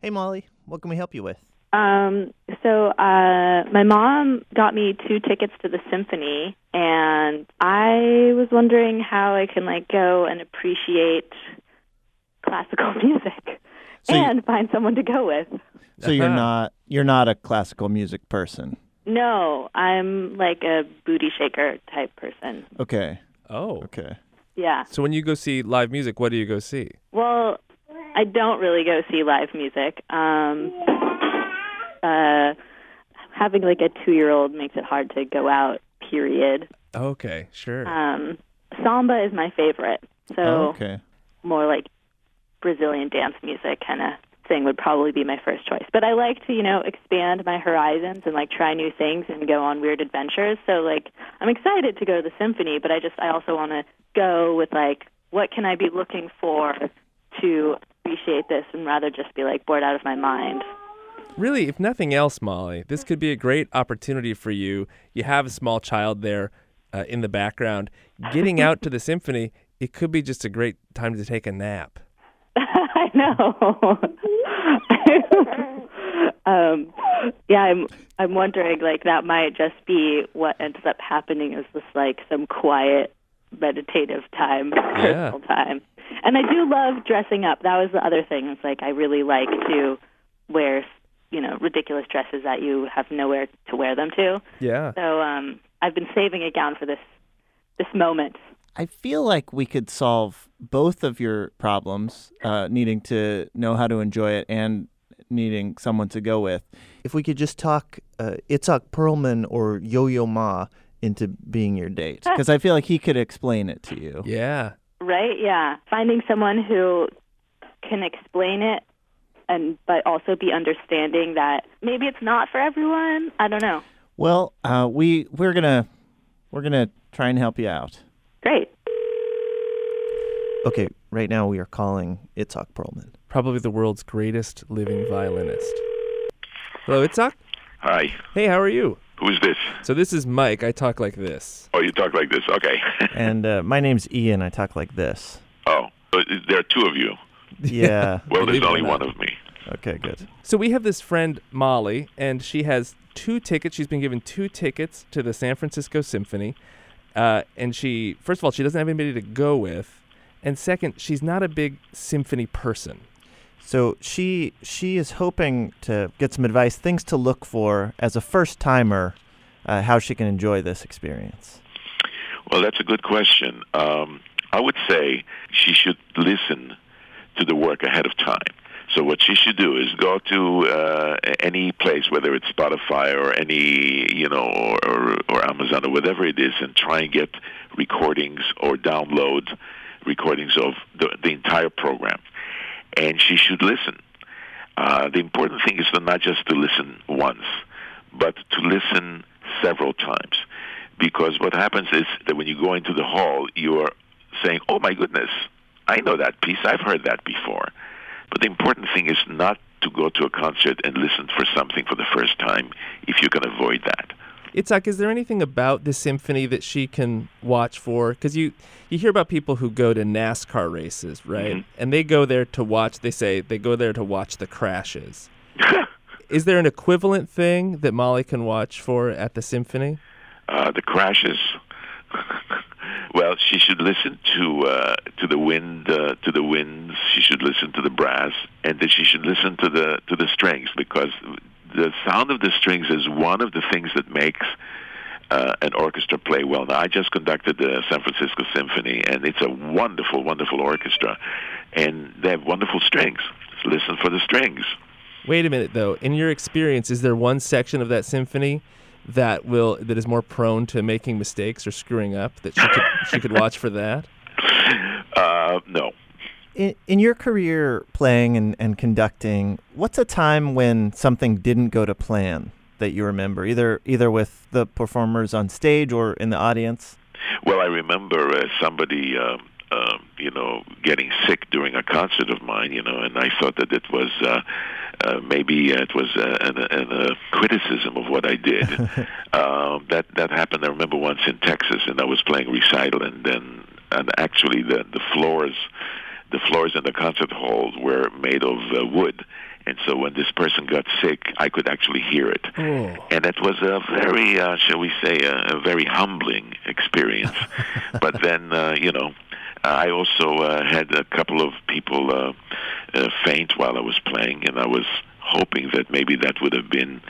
Hey, Molly, what can we help you with? Um, so uh, my mom got me two tickets to the symphony, and I was wondering how I can like go and appreciate classical music So you- and find someone to go with. So you're Uh-huh. not you're not a classical music person. No, I'm like a booty shaker type person. Okay. Oh. Okay. Yeah. So when you go see live music, what do you go see? Well, I don't really go see live music. Um, uh, having like a two-year-old makes it hard to go out. Period. Okay, sure. Um, samba is my favorite. So Oh, okay. more like Brazilian dance music kind of thing would probably be my first choice. But I like to, you know, expand my horizons and like try new things and go on weird adventures. So like I'm excited to go to the symphony, but I just I also want to go with like what can I be looking for to appreciate this and rather just be like bored out of my mind. Really, if nothing else, Molly, this could be a great opportunity for you. You have a small child there uh, in the background. Getting out to the symphony, it could be just a great time to take a nap. I know. um, yeah, I'm. I'm wondering, like, that might just be what ends up happening is this like some quiet, meditative time, personal time. And I do love dressing up. That was the other thing. It's like I really like to wear, you know, ridiculous dresses that you have nowhere to wear them to. Yeah. So um, I've been saving a gown for this this moment. I feel like we could solve both of your problems, uh, needing to know how to enjoy it and needing someone to go with. If we could just talk uh, Itzhak Perlman or Yo-Yo Ma into being your date, because I feel like he could explain it to you. Yeah. Right? Yeah. Finding someone who can explain it and but also be understanding that maybe it's not for everyone. I don't know. Well, uh, we we're gonna we're gonna try and help you out. Great. Okay, right now we are calling Itzhak Perlman. Probably the world's greatest living violinist. Hello, Itzhak. Hi, Hey, how are you? Who's this? So this is Mike. I talk like this. Oh, you talk like this. Okay. And uh, my name's Ian. I talk like this. oh, but there are two of you. Yeah. Well, there's only one of me. okay, good. So we have this friend Molly, and she has two tickets. She's been given two tickets to the San Francisco Symphony, uh, and she first of all she doesn't have anybody to go with, and second she's not a big symphony person. So she she is hoping to get some advice, things to look for as a first timer, uh, how she can enjoy this experience. Well, that's a good question. Um, I would say she should listen to the work ahead of time. So what she should do is go to uh, any place, whether it's Spotify or any, you know, or, or, Amazon or whatever it is, and try and get recordings or download recordings of the, the entire program. And she should listen. Uh, the important thing is to not just to listen once, but to listen several times. Because what happens is that when you go into the hall, you're saying, "Oh my goodness, I know that piece. I've heard that before." But the important thing is not to go to a concert and listen for something for the first time if you can avoid that. Itzhak, is there anything about the symphony that she can watch for? Because you you hear about people who go to NASCAR races, right? Mhm. And they go there to watch. They say they go there to watch the crashes. Is there an equivalent thing that Molly can watch for at the symphony? uh, the crashes. well, she should listen to uh, to the wind, uh, to the winds. She should listen to the brass, and then she should listen to the to the strings because the sound of the strings is one of the things that makes uh, an orchestra play well. Now, I just conducted the San Francisco Symphony, and it's a wonderful, wonderful orchestra, and they have wonderful strings. So listen for the strings. Wait a minute, though. In your experience, is there one section of that symphony that will that is more prone to making mistakes or screwing up that she could she could watch for that? Uh, no. In, in your career playing and, and conducting, what's a time when something didn't go to plan that you remember, either either with the performers on stage or in the audience? Well, I remember uh, somebody, um, um, you know, getting sick during a concert of mine, you know, and I thought that it was uh, uh, maybe it was uh, an, an, a criticism of what I did. um, that that happened. I remember once in Texas, and I was playing recital, and then and actually the the floors. The floors in the concert hall were made of uh, wood, And so when this person got sick, I could actually hear it. Oh. And it was a very, uh, shall we say, a, a very humbling experience. but then, uh, you know, I also uh, had a couple of people uh, uh, faint while I was playing, and I was hoping that maybe that would have been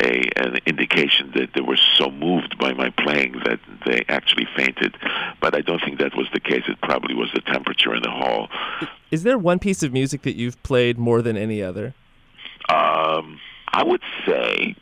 a an indication that they were so moved by my playing that they actually fainted. But I don't think that was the case. It probably was the temperature in the hall. Is there one piece of music that you've played more than any other? Um, I would say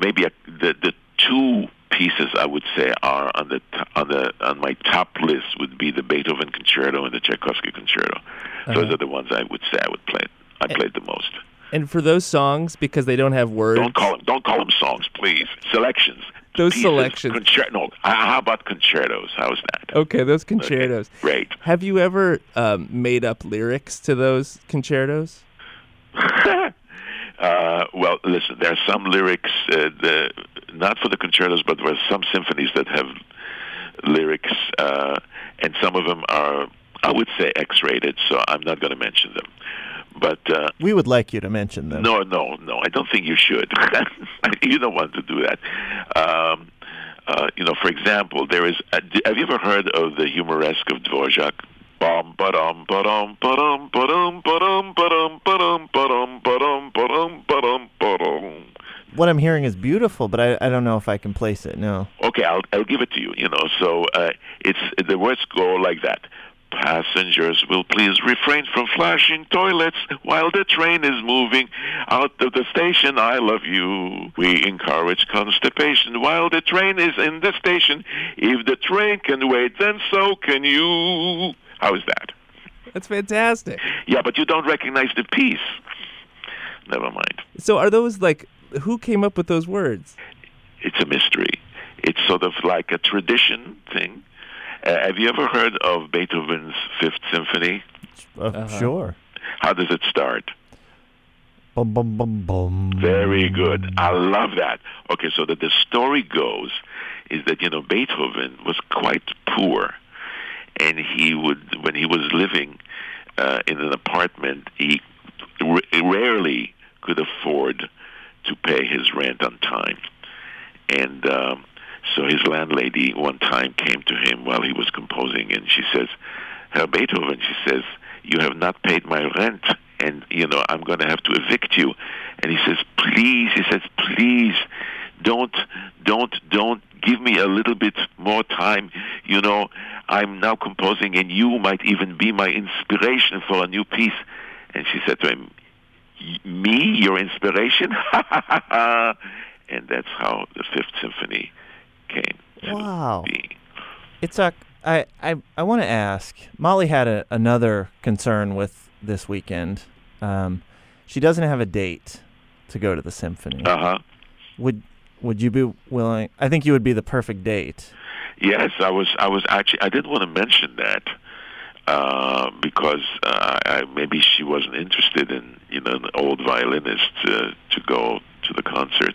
maybe a, the the two pieces I would say are on the on the on my top list would be the Beethoven Concerto and the Tchaikovsky Concerto. Those Uh-huh. are the ones I would say I would play. I played the most. And for those songs, because they don't have words, Don't call them. Don't call them songs, please. Selections. Those Pieces, selections. No, how about concertos? How's that? okay, those concertos. Great. Have you ever um, made up lyrics to those concertos? uh, well, listen, there are some lyrics, uh, the, not for the concertos, but there are some symphonies that have lyrics, uh, and some of them are, I would say, X-rated, so I'm not going to mention them. But uh, We would like you to mention them. no, no, no, I don't think you should. you don't want to do that. Um, uh, you know, for example, there is. Uh, d- have you ever heard of the humoresque of Dvorak? Bum ba-dum ba-dum ba-dum ba-dum ba-dum ba-dum ba-dum ba-dum ba-dum ba-dum ba-dum ba-dum. What I'm hearing is beautiful, but I, I don't know if I can place it. No. Okay, I'll I'll give it to you. You know, so uh, it's the words go like that. Passengers will please refrain from flashing toilets while the train is moving out of the station. I love you. We encourage constipation while the train is in the station. If the train can wait, then so can you. How is that? That's fantastic. Yeah, but you don't recognize the piece. Never mind. So are those like who came up with those words? It's a mystery. It's sort of like a tradition thing. Uh, have you ever heard of Beethoven's Fifth Symphony? Uh, Uh-huh. Sure. How does it start? Bum bum bum bum. Very good. I love that. Okay, so that the story goes is that you know Beethoven was quite poor, and he would when he was living uh, in an apartment, he r- rarely could afford to pay his rent on time, and um, so his landlady one time came to him while he was composing, and she says, "Herr Beethoven," she says, "you have not paid my rent." And you know I'm going to have to evict you, and he says, "Please," he says, "Please, don't, don't, don't give me a little bit more time. You know, I'm now composing, and you might even be my inspiration for a new piece." And she said to him, "Me, your inspiration?" and that's how the Fifth Symphony came. Wow. be. Itzhak, I, I, I want to ask. Molly had a, another concern with this weekend. Um, she doesn't have a date to go to the symphony. Uh huh. Would Would you be willing? I think you would be the perfect date. Yes, I was. I was actually. I didn't want to mention that uh, because uh, I, maybe she wasn't interested in you know an old violinist to to go to the concert.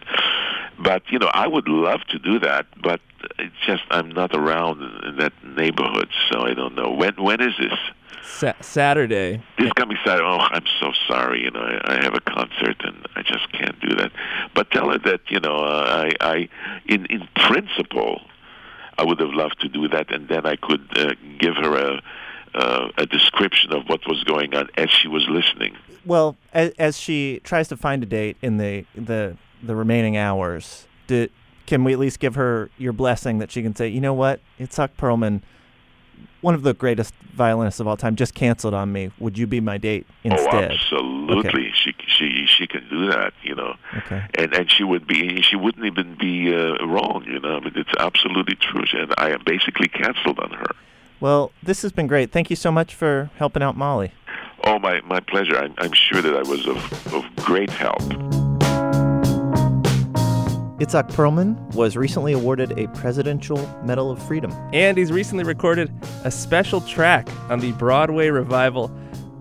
But you know, I would love to do that. But it's just I'm not around in, that neighborhood, so I don't know when. When is this? Sa- Saturday. This coming Saturday. Oh, I'm so sorry. You know, I, I have a concert and I just can't do that. But tell her that you know, uh, I, I, in in principle, I would have loved to do that, and then I could uh, give her a uh, a description of what was going on as she was listening. Well, as, as she tries to find a date in the the the remaining hours, did, can we at least give her your blessing that she can say, you know what, Itzhak Perlman, one of the greatest violinists of all time, just canceled on me. Would you be my date instead? Oh, instead? absolutely. She she she can do that. You know. Okay. and and she would be she wouldn't even be uh, wrong you know I mean, it's absolutely true and I am basically canceled on her Well, this has been great. Thank you so much for helping out Molly. oh my my pleasure I'm, I'm sure that I was of, of great help Itzhak Perlman was recently awarded a Presidential Medal of Freedom. And he's recently recorded a special track on the Broadway revival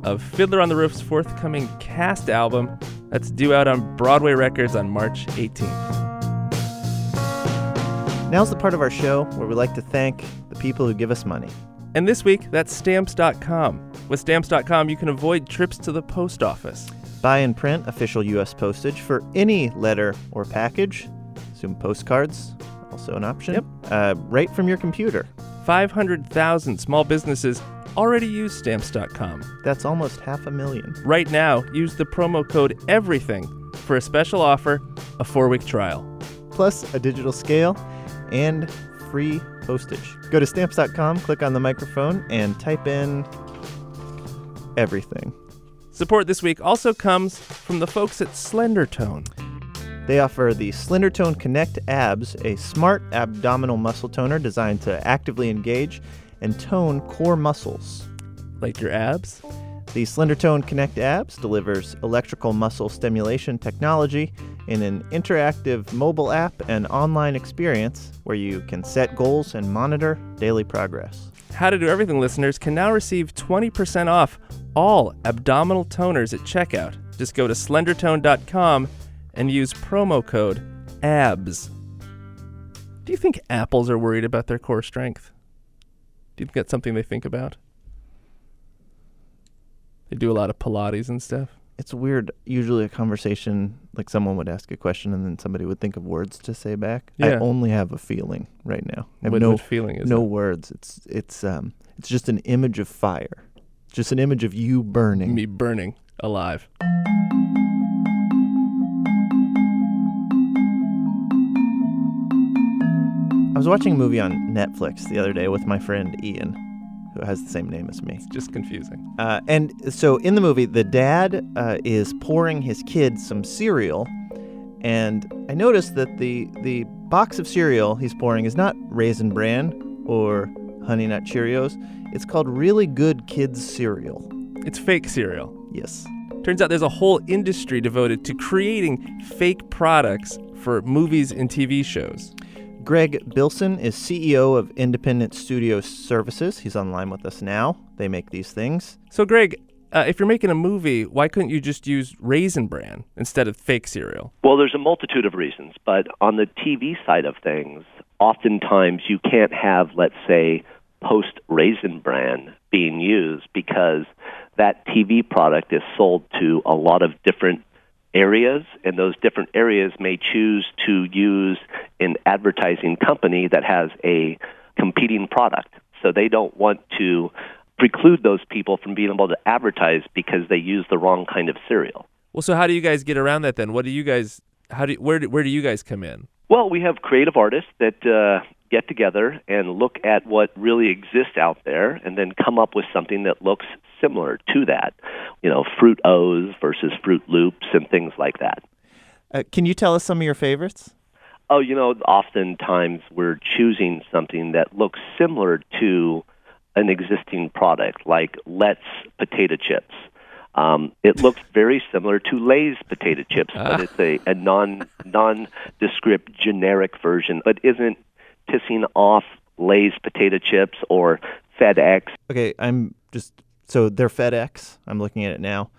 of Fiddler on the Roof's forthcoming cast album that's due out on Broadway Records on March 18th. Now's the part of our show where we like to thank the people who give us money. And this week, that's stamps.com. With stamps.com, you can avoid trips to the post office. buy and print official U.S. postage for any letter or package. Postcards, also an option. Yep. Uh, right from your computer. 500,000 small businesses already use stamps.com. That's almost half a million. Right now, use the promo code EVERYTHING for a special offer, a four week trial. Plus a digital scale and free postage. Go to stamps.com, click on the microphone, and type in everything. Support this week also comes from the folks at Slendertone. They offer the Slendertone Connect Abs, a smart abdominal muscle toner designed to actively engage and tone core muscles. Like your abs? The Slendertone Connect Abs delivers electrical muscle stimulation technology in an interactive mobile app and online experience where you can set goals and monitor daily progress. How to Do Everything listeners can now receive 20% off all abdominal toners at checkout. Just go to slendertone.com and use promo code ABS. Do you think apples are worried about their core strength? Do you think that's something they think about? They do a lot of Pilates and stuff. It's weird. Usually, a conversation like someone would ask a question and then somebody would think of words to say back. Yeah. I only have a feeling right now. I have What, no what feeling is no it? words. It's it's um it's just an image of fire. Just an image of you burning. Me burning alive. Was watching a movie on Netflix the other day with my friend Ian, who has the same name as me. It's just confusing. Uh, and so in the movie, the dad uh, is pouring his kid some cereal, and I noticed that the the box of cereal he's pouring is not Raisin Bran or Honey Nut Cheerios. It's called Really Good Kids Cereal. It's fake cereal. Yes. Turns out there's a whole industry devoted to creating fake products for movies and TV shows. Greg Bilson is CEO of Independent Studio Services. He's online with us now. They make these things. So, Greg, uh, if you're making a movie, why couldn't you just use Raisin Bran instead of fake cereal? Well, there's a multitude of reasons, but on the TV side of things, oftentimes you can't have, let's say, post raisin bran being used because that TV product is sold to a lot of different areas, and those different areas may choose to use an advertising company that has a competing product. So they don't want to preclude those people from being able to advertise because they use the wrong kind of cereal. Well, so how do you guys get around that then? What do you guys? How do where do, where do you guys come in? Well, we have creative artists that uh, get together and look at what really exists out there and then come up with something that looks similar to that. You know, Fruit O's versus Froot Loops and things like that. Uh, can you tell us some of your favorites? Oh, you know, oftentimes we're choosing something that looks similar to an existing product, like Let's potato chips. Um, it looks very similar to Lay's potato chips, but it's a, a non nondescript generic version, but isn't pissing off Lay's potato chips or FedEx. Okay, I'm just so they're FedEx. I'm looking at it now.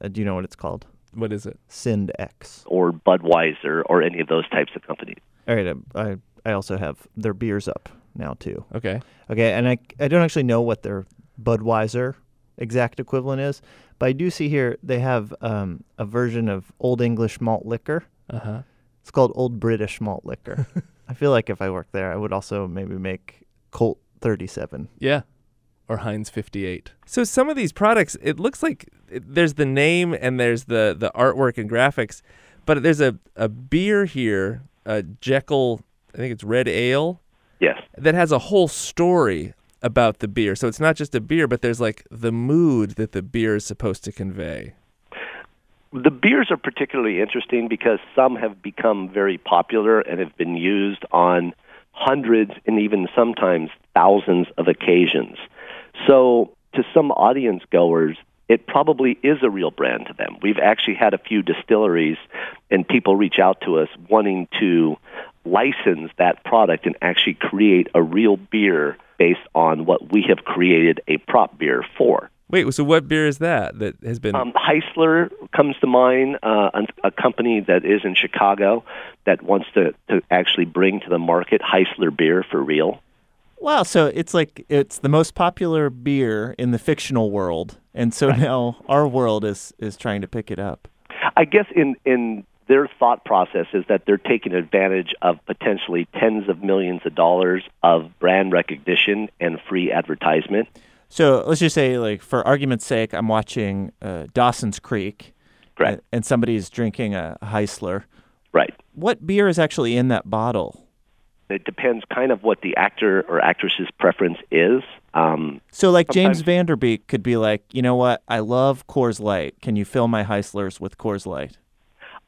Uh, do you know what it's called? What is it? SindX. or Budweiser or any of those types of companies. All right, I I, I also have their beers up now too. Okay. Okay, and I I don't actually know what their Budweiser exact equivalent is, but I do see here they have um, a version of Old English malt liquor. Uh huh. It's called Old British malt liquor. I feel like if I worked there, I would also maybe make Colt 37. Yeah. Or Heinz 58. So some of these products, it looks like it, there's the name and there's the, the artwork and graphics, but there's a, a beer here, a Jekyll, I think it's Red Ale, Yes. that has a whole story about the beer. So it's not just a beer, but there's like the mood that the beer is supposed to convey. The beers are particularly interesting because some have become very popular and have been used on hundreds and even sometimes thousands of occasions. So, to some audience goers, it probably is a real brand to them. We've actually had a few distilleries and people reach out to us wanting to license that product and actually create a real beer based on what we have created a prop beer for. Wait, so what beer is that that has been? Um, Heisler comes to mind, uh, a, company that is in Chicago that wants to, to actually bring to the market Heisler beer for real. Wow, so it's like it's the most popular beer in the fictional world, and so now our world is is trying to pick it up. I guess in in their thought process is that they're taking advantage of potentially tens of millions of dollars of brand recognition and free advertisement. So let's just say, like for argument's sake, I'm watching uh, Dawson's Creek, Correct. and, and somebody's drinking a Heisler. Right. What beer is actually in that bottle? It depends kind of what the actor or actress's preference is. Um, So, like James Van Der Beek could be like, you know what? I love Coors Light. Can you fill my Heislers with Coors Light?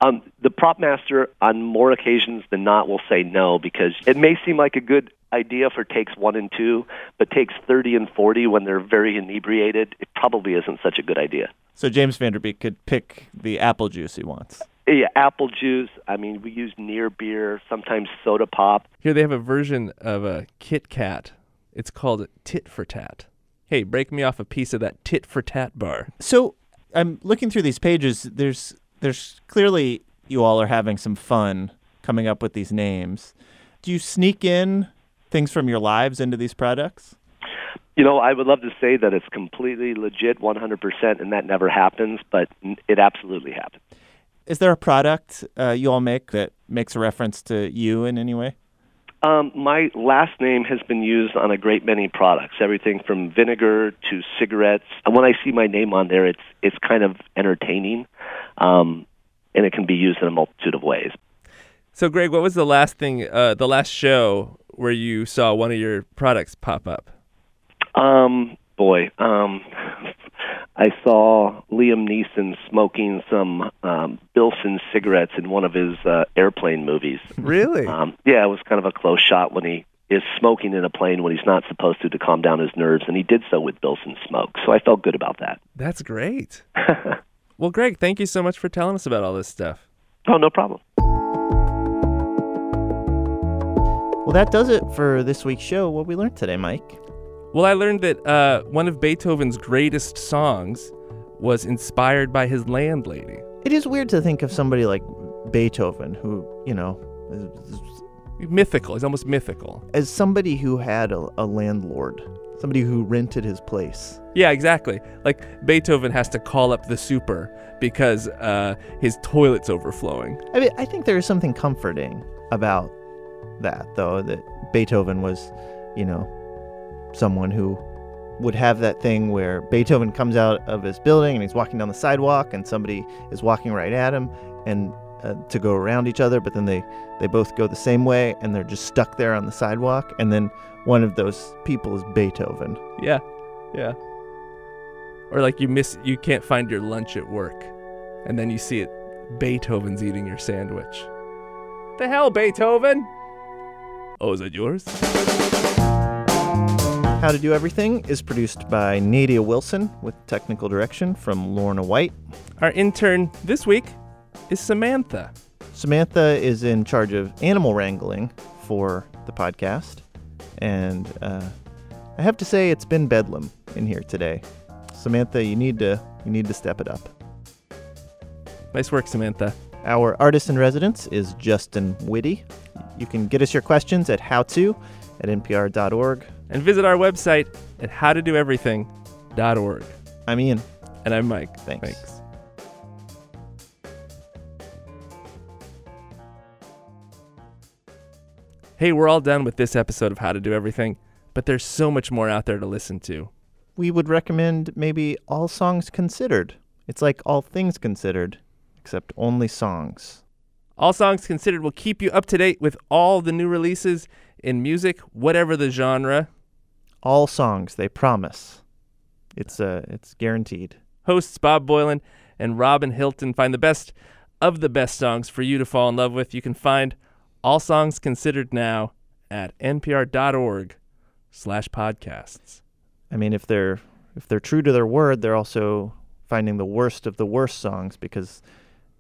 Um, the prop master, on more occasions than not, will say no because it may seem like a good idea for takes one and two, but takes 30 and 40 when they're very inebriated, it probably isn't such a good idea. So James Van Der Beek could pick the apple juice he wants. Yeah, apple juice. I mean, we use near beer, sometimes soda pop. Here they have a version of a Kit Kat. It's called Tit for Tat. Hey, break me off a piece of that Tit for Tat bar. So I'm looking through these pages. There's there's clearly you all are having some fun coming up with these names. Do you sneak in things from your lives into these products? You know, I would love to say that it's completely legit, 100%, and that never happens, but it absolutely happens. Is there a product uh, you all make that makes a reference to you in any way? Um, my last name has been used on a great many products, everything from vinegar to cigarettes. And when I see my name on there, it's it's kind of entertaining, um, and it can be used in a multitude of ways. So, Greg, what was the last thing, uh, the last show where you saw one of your products pop up? Um, boy, um, I saw Liam Neeson smoking some um, Bilson cigarettes in one of his uh, airplane movies. Really? Um, yeah, it was kind of a close shot when he is smoking in a plane when he's not supposed to to calm down his nerves, and he did so with Bilson smoke. So I felt good about that. That's great. well, Greg, thank you so much for telling us about all this stuff. Oh, no problem. Well, that does it for this week's show. What we learned today, Mike? Well, I learned that uh, one of Beethoven's greatest songs was inspired by his landlady. It is weird to think of somebody like Beethoven, who you know, is- Mythical. He's almost mythical. as somebody who had a, a landlord, somebody who rented his place. Yeah, exactly. Like Beethoven has to call up the super because uh, his toilet's overflowing. I mean, I think there is something comforting about that, though, that Beethoven was, you know, someone who would have that thing where Beethoven comes out of his building and he's walking down the sidewalk and somebody is walking right at him and uh, to go around each other, but then they, they both go the same way and they're just stuck there on the sidewalk. And then one of those people is Beethoven. Yeah, yeah. Or like you miss, you can't find your lunch at work, and then you see it. Beethoven's eating your sandwich. The hell, Beethoven? Oh, is that yours? How to Do Everything is produced by Nadia Wilson with technical direction from Lorna White. Our intern this week is Samantha. Samantha is in charge of animal wrangling for the podcast, and uh, I have to say it's been bedlam in here today. Samantha, you need to you need to step it up. Nice work, Samantha. Our artist in residence is Justin Whitty. You can get us your questions at howto at npr.org. And visit our website at howtodoeverything.org. I'm Ian. And I'm Mike. Thanks. Thanks. Hey, we're all done with this episode of How to Do Everything, but there's so much more out there to listen to. We would recommend maybe all songs considered. It's like all things considered, except only songs. All Songs Considered will keep you up to date with all the new releases in music, whatever the genre. All songs, they promise. It's uh, it's guaranteed. Hosts Bob Boilen and Robin Hilton find the best of the best songs for you to fall in love with. You can find All Songs Considered now at npr.org slash podcasts. I mean, if they're if they're true to their word, they're also finding the worst of the worst songs because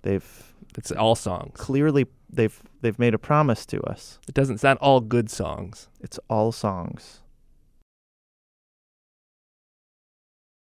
they've It's all songs. clearly they've they've made a promise to us. It doesn't sound all good songs. It's all songs.